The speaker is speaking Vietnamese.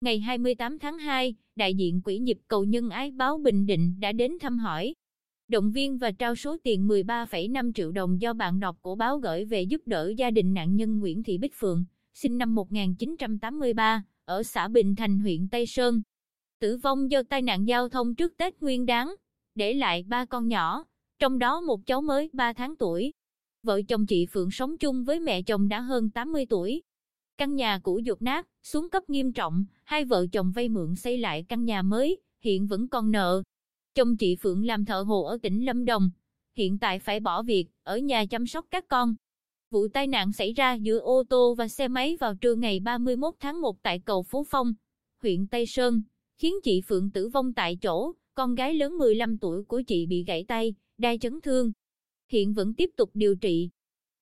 Ngày 28 tháng 2, đại diện Quỹ nhịp cầu nhân ái báo Bình Định đã đến thăm hỏi, động viên và trao số tiền 13,5 triệu đồng do bạn đọc của báo gửi về giúp đỡ gia đình nạn nhân Nguyễn Thị Bích Phượng, sinh năm 1983, ở xã Bình Thành huyện Tây Sơn. Tử vong do tai nạn giao thông trước Tết Nguyên đáng, để lại ba con nhỏ, trong đó một cháu mới 3 tháng tuổi. Vợ chồng chị Phượng sống chung với mẹ chồng đã hơn 80 tuổi. Căn nhà cũ dột nát, xuống cấp nghiêm trọng, hai vợ chồng vay mượn xây lại căn nhà mới, hiện vẫn còn nợ. Chồng chị Phượng làm thợ hồ ở tỉnh Lâm Đồng, hiện tại phải bỏ việc, ở nhà chăm sóc các con. Vụ tai nạn xảy ra giữa ô tô và xe máy vào trưa ngày 31 tháng 1 tại cầu Phú Phong, huyện Tây Sơn, khiến chị Phượng tử vong tại chỗ, con gái lớn 15 tuổi của chị bị gãy tay, đai chấn thương. Hiện vẫn tiếp tục điều trị.